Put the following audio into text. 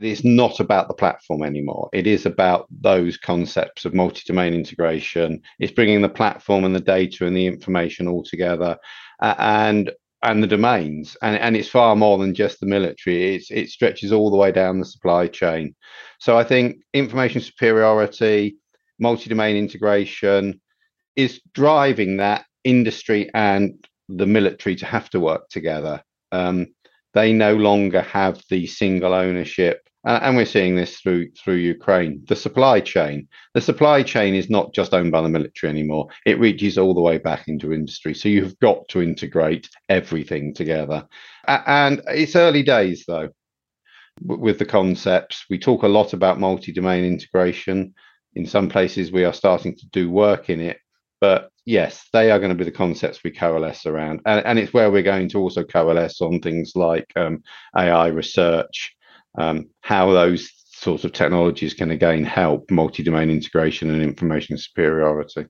it's not about the platform anymore. It is about those concepts of multi-domain integration. It's bringing the platform and the data and the information all together, uh, and and the domains, and and it's far more than just the military. It's it stretches all the way down the supply chain. So I think information superiority, multi-domain integration, is driving that industry and the military to have to work together. Um, they no longer have the single ownership uh, and we're seeing this through through Ukraine. The supply chain, the supply chain is not just owned by the military anymore. It reaches all the way back into industry. So you've got to integrate everything together. And it's early days though with the concepts. We talk a lot about multi-domain integration. In some places, we are starting to do work in it. But yes, they are going to be the concepts we coalesce around, and, and it's where we're going to also coalesce on things like um, AI research, um, how those sorts of technologies can again help multi-domain integration and information superiority.